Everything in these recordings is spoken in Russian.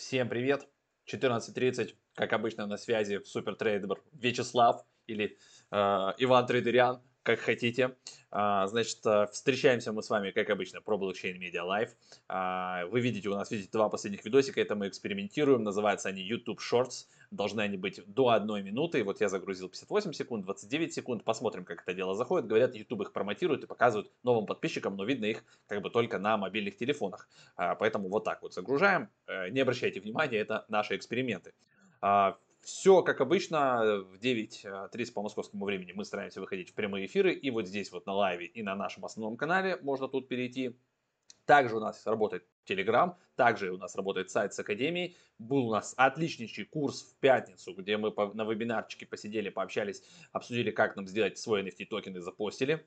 Всем привет! 14.30, как обычно, на связи супертрейдер Вячеслав или э, Иван Трейдерян, как хотите. А, значит, э, встречаемся мы с вами, как обычно, про блокчейн Media. А, вы видите, у нас видите два последних видосика, это мы экспериментируем, называются они YouTube Shorts. Должны они быть до одной минуты. Вот я загрузил 58 секунд, 29 секунд. Посмотрим, как это дело заходит. Говорят, YouTube их промотирует и показывают новым подписчикам, но видно их как бы только на мобильных телефонах. А, поэтому вот так вот загружаем. Э, не обращайте внимания, это наши эксперименты. Все, как обычно, в 9.30 по московскому времени мы стараемся выходить в прямые эфиры. И вот здесь вот на лайве и на нашем основном канале можно тут перейти. Также у нас работает Telegram, также у нас работает сайт с Академией. Был у нас отличнейший курс в пятницу, где мы на вебинарчике посидели, пообщались, обсудили, как нам сделать свой NFT токен и запостили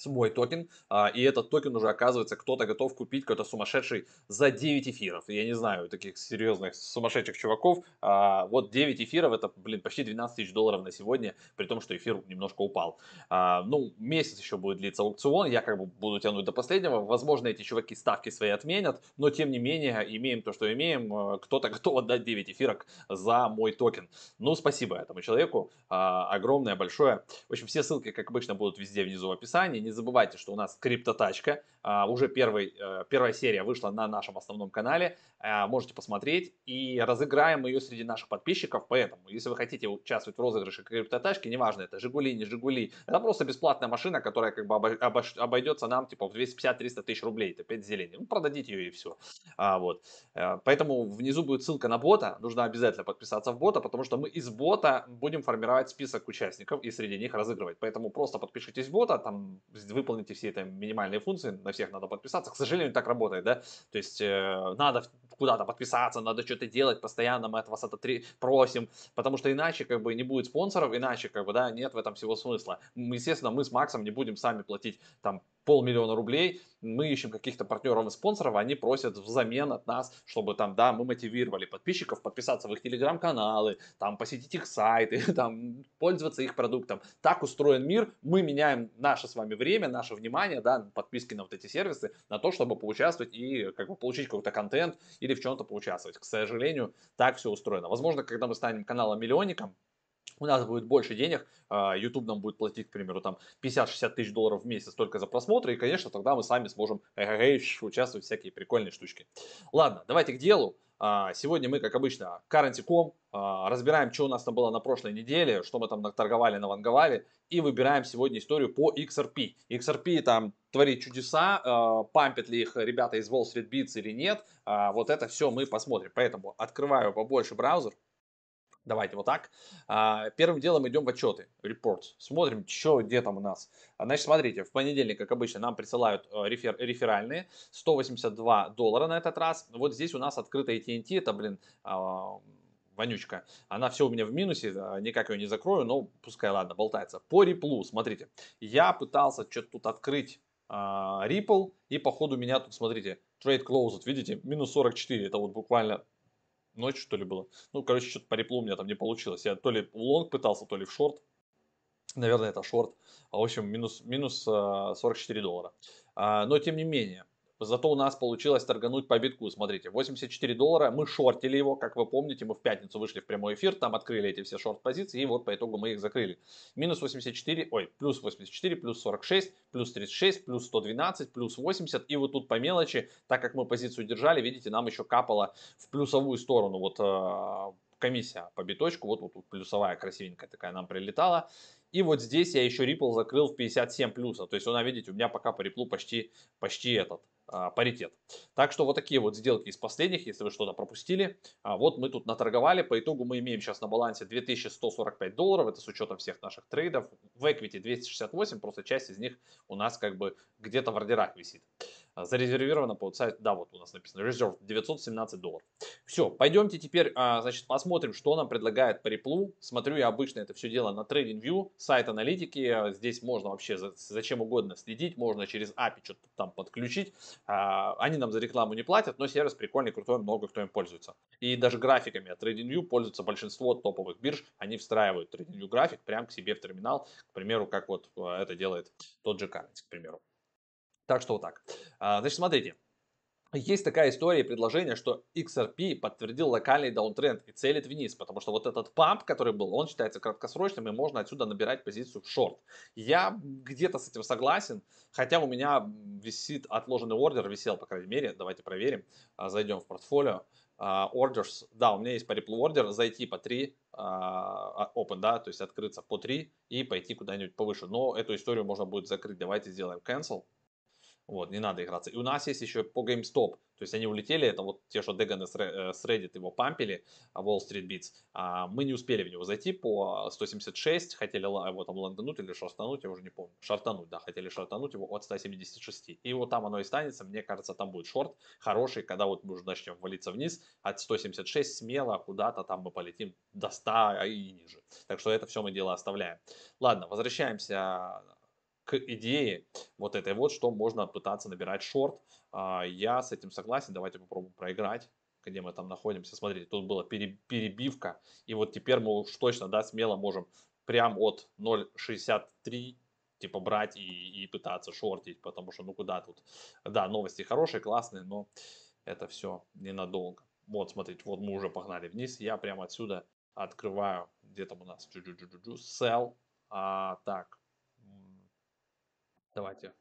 свой токен, а, и этот токен уже оказывается кто-то готов купить какой-то сумасшедший за 9 эфиров. Я не знаю таких серьезных сумасшедших чуваков. А, вот 9 эфиров это, блин, почти 12 тысяч долларов на сегодня, при том, что эфир немножко упал. А, ну, месяц еще будет длиться аукцион, я как бы буду тянуть до последнего. Возможно, эти чуваки ставки свои отменят, но тем не менее, имеем то, что имеем. Кто-то готов отдать 9 эфирок за мой токен. Ну, спасибо этому человеку. Огромное, большое. В общем, все ссылки, как обычно, будут везде внизу в описании не забывайте, что у нас криптотачка, а, уже первый, э, первая серия вышла на нашем основном канале, а, можете посмотреть, и разыграем ее среди наших подписчиков, поэтому, если вы хотите участвовать в розыгрыше криптотачки, неважно, это Жигули, не Жигули, это просто бесплатная машина, которая как бы обойдется нам типа в 250-300 тысяч рублей, это 5 зелени, ну, продадите ее и все, а, вот, э, поэтому внизу будет ссылка на бота, нужно обязательно подписаться в бота, потому что мы из бота будем формировать список участников и среди них разыгрывать, поэтому просто подпишитесь в бота, там выполните все эти минимальные функции, на всех надо подписаться. К сожалению, так работает, да, то есть э, надо куда-то подписаться, надо что-то делать, постоянно мы от вас это три просим, потому что иначе как бы не будет спонсоров, иначе как бы, да, нет в этом всего смысла. Естественно, мы с Максом не будем сами платить там полмиллиона рублей, мы ищем каких-то партнеров и спонсоров, они просят взамен от нас, чтобы там, да, мы мотивировали подписчиков подписаться в их телеграм-каналы, там, посетить их сайты, там, пользоваться их продуктом. Так устроен мир, мы меняем наше с вами время, наше внимание, да, подписки на вот эти сервисы, на то, чтобы поучаствовать и как бы получить какой-то контент или в чем-то поучаствовать. К сожалению, так все устроено. Возможно, когда мы станем каналом-миллионником, у нас будет больше денег, а, YouTube нам будет платить, к примеру, там 50-60 тысяч долларов в месяц только за просмотры, и, конечно, тогда мы сами сможем участвовать в всякие прикольные штучки. Ладно, давайте к делу. А, сегодня мы, как обычно, currency.com, а, разбираем, что у нас там было на прошлой неделе, что мы там торговали, наванговали, и выбираем сегодня историю по XRP. XRP там творит чудеса, пампят ли их ребята из Wall Street Beats или нет, вот это все мы посмотрим. Поэтому открываю побольше браузер, Давайте вот так. А, первым делом идем в отчеты, reports. Смотрим, что где там у нас. Значит, смотрите, в понедельник, как обычно, нам присылают э, рефер, реферальные. 182 доллара на этот раз. Вот здесь у нас открытая AT&T, это, блин, а, вонючка. Она все у меня в минусе, никак ее не закрою, но пускай, ладно, болтается. По Ripple, смотрите, я пытался что-то тут открыть Ripple, и походу меня тут, смотрите, trade closed, видите, минус 44, это вот буквально ночью, что ли, было. Ну, короче, что-то по реплу у меня там не получилось. Я то ли в лонг пытался, то ли в шорт. Наверное, это шорт. А, в общем, минус, минус 44 доллара. А, но, тем не менее, Зато у нас получилось торгануть по битку. Смотрите, 84 доллара. Мы шортили его, как вы помните, мы в пятницу вышли в прямой эфир, там открыли эти все шорт-позиции, и вот по итогу мы их закрыли. Минус 84, ой, плюс 84, плюс 46, плюс 36, плюс 112, плюс 80. И вот тут по мелочи, так как мы позицию держали, видите, нам еще капало в плюсовую сторону. Вот э, комиссия по биточку, вот, вот тут плюсовая красивенькая такая нам прилетала. И вот здесь я еще Ripple закрыл в 57 плюса. То есть, она, видите, у меня пока по Ripple почти, почти этот паритет. Так что вот такие вот сделки из последних, если вы что-то пропустили. А, вот мы тут наторговали. По итогу мы имеем сейчас на балансе 2145 долларов. Это с учетом всех наших трейдов. В equity 268, просто часть из них у нас как бы где-то в ордерах висит. А, зарезервировано по сайту, да, вот у нас написано, reserve 917 долларов. Все, пойдемте теперь, а, значит, посмотрим, что нам предлагает по. Смотрю я обычно это все дело на TradingView, сайт аналитики. Здесь можно вообще за, за угодно следить, можно через API что-то там подключить. А, они нам за рекламу не платят, но сервис прикольный, крутой, много кто им пользуется. И даже графиками от TradingView пользуются большинство топовых бирж. Они встраивают TradingView график прямо к себе в терминал, к примеру, как вот это делает тот же Currency, к примеру. Так что вот так. А, значит, смотрите. есть такая история и предложение, что XRP подтвердил локальный даунтренд и целит вниз, потому что вот этот памп, который был, он считается краткосрочным и можно отсюда набирать позицию в шорт. Я где-то с этим согласен, хотя у меня висит отложенный ордер, висел, по крайней мере, давайте проверим, а, зайдем в портфолио. Uh, orders, да, у меня есть по Ripple ордер, зайти по 3, uh, open, да, то есть открыться по 3 и пойти куда-нибудь повыше. Но эту историю можно будет закрыть. Давайте сделаем cancel. Вот, не надо играться. И у нас есть еще по GameStop. То есть они улетели, это вот те, что Деганы с Reddit его пампили, а, Wall Street Beats. А мы не успели в него зайти по 176, хотели его там лонгануть или шартануть, я уже не помню. Шартануть, да, хотели шартануть его от 176. И вот там оно и станется, мне кажется, там будет шорт хороший, когда вот мы уже начнем валиться вниз от 176 смело куда-то там мы полетим до 100 а и ниже. Так что это все мы дело оставляем. Ладно, возвращаемся к идее вот этой вот, что можно пытаться набирать шорт. А, я с этим согласен, давайте попробуем проиграть где мы там находимся. Смотрите, тут была перебивка. И вот теперь мы уж точно, да, смело можем прям от 0.63 типа брать и, и пытаться шортить, потому что ну куда тут. Да, новости хорошие, классные, но это все ненадолго. Вот, смотрите, вот мы уже погнали вниз. Я прямо отсюда открываю, где там у нас, sell. А, так, Давайте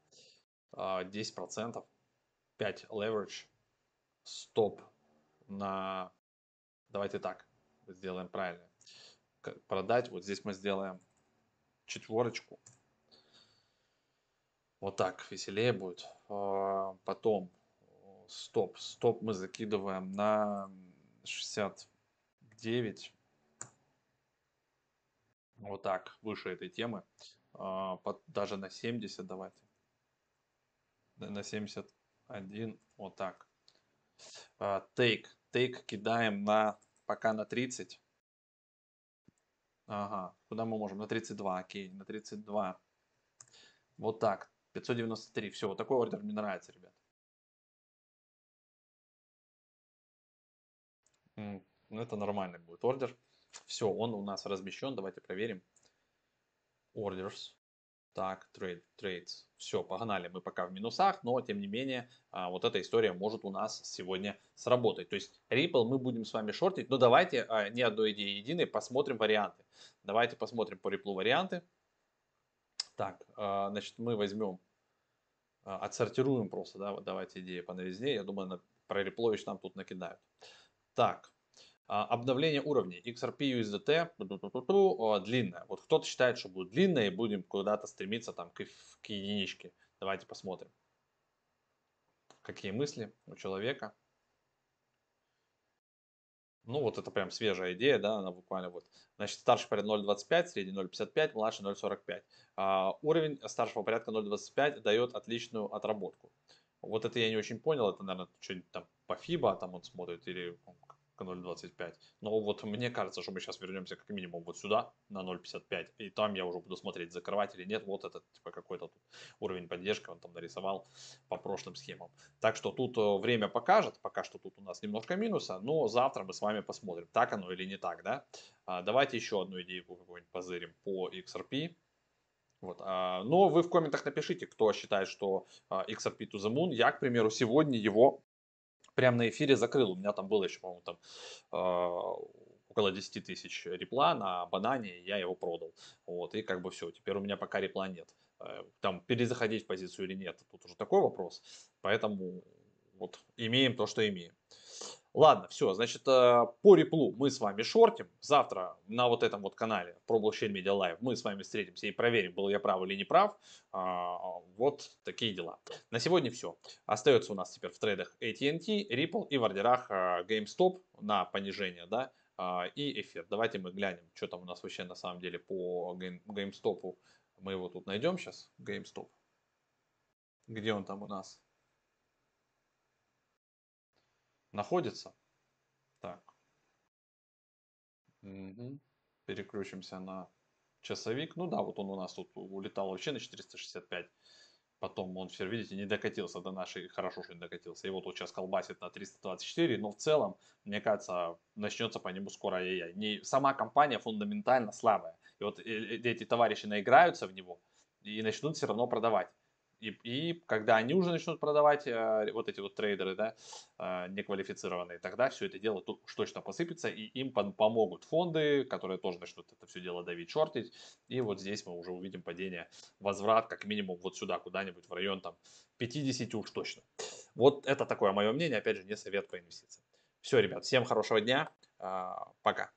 10%, 5 leverage, стоп на... Давайте так, сделаем правильно. Продать, вот здесь мы сделаем четверочку. Вот так веселее будет. А, потом стоп, стоп мы закидываем на 69. Вот так, выше этой темы. А, под, даже на 70 давайте. На 71, вот так. А, take, take кидаем на, пока на 30. Ага, куда мы можем? На 32, окей, на 32. Вот так, 593, все, вот такой ордер мне нравится, ребят. Ну, это нормальный будет ордер. Все, он у нас размещен, давайте проверим orders. Так, trade, trades. Все, погнали. Мы пока в минусах, но тем не менее, а, вот эта история может у нас сегодня сработать. То есть Ripple мы будем с вами шортить, но давайте а, не одной идеи единой, посмотрим варианты. Давайте посмотрим по Ripple варианты. Так, а, значит, мы возьмем, отсортируем просто, да, вот давайте идеи по новизне. Я думаю, на, про Ripple нам тут накидают. Так, обновление уровней XRP USDT длинное. Вот кто-то считает, что будет длинное и будем куда-то стремиться там к, к единичке. Давайте посмотрим. Какие мысли у человека. Ну, вот это прям свежая идея, да, она буквально вот. Значит, старший порядок 0.25, средний 0.55, младший 0.45. А, уровень старшего порядка 0.25 дает отличную отработку. Вот это я не очень понял, это, наверное, что-нибудь там по FIBA там он смотрит или к 0.25. Но вот мне кажется, что мы сейчас вернемся как минимум вот сюда, на 0.55, и там я уже буду смотреть, закрывать или нет. Вот этот типа какой-то уровень поддержки он там нарисовал по прошлым схемам. Так что тут э, время покажет, пока что тут у нас немножко минуса, но завтра мы с вами посмотрим, так оно или не так, да. А, давайте еще одну идею какую-нибудь позырим по XRP. Вот. А, но вы в комментах напишите, кто считает, что а, XRP to the Moon. Я, к примеру, сегодня его прямо на эфире закрыл. У меня там было еще, по-моему, там э, около 10 тысяч репла на банане, я его продал. Вот, и как бы все, теперь у меня пока репла нет. Э, там перезаходить в позицию или нет, тут уже такой вопрос. Поэтому вот имеем то, что имеем. Ладно, все, значит, э, по реплу мы с вами шортим. Завтра на вот этом вот канале про блокчейн Media Live мы с вами встретимся и проверим, был я прав или не прав. А, вот такие дела. На сегодня все. Остается у нас теперь в трейдах AT&T, Ripple и в ордерах э, GameStop на понижение, да, а, и эфир. Давайте мы глянем, что там у нас вообще на самом деле по GameStop. Мы его тут найдем сейчас, GameStop. Где он там у нас? Находится. Так. Угу. Переключимся на часовик. Ну да, вот он у нас тут улетал вообще на 465. Потом он все, видите, не докатился до нашей, хорошо, что не докатился. Вот он сейчас колбасит на 324, но в целом, мне кажется, начнется по нему скоро ай-яй. Не, сама компания фундаментально слабая. И вот эти товарищи наиграются в него и начнут все равно продавать. И, и когда они уже начнут продавать, э, вот эти вот трейдеры, да, э, неквалифицированные, тогда все это дело тут уж точно посыпется, и им пом- помогут фонды, которые тоже начнут это все дело давить, шортить. И вот здесь мы уже увидим падение, возврат, как минимум вот сюда, куда-нибудь в район там 50 уж точно. Вот это такое мое мнение, опять же, не совет по инвестициям. Все, ребят, всем хорошего дня, а, пока.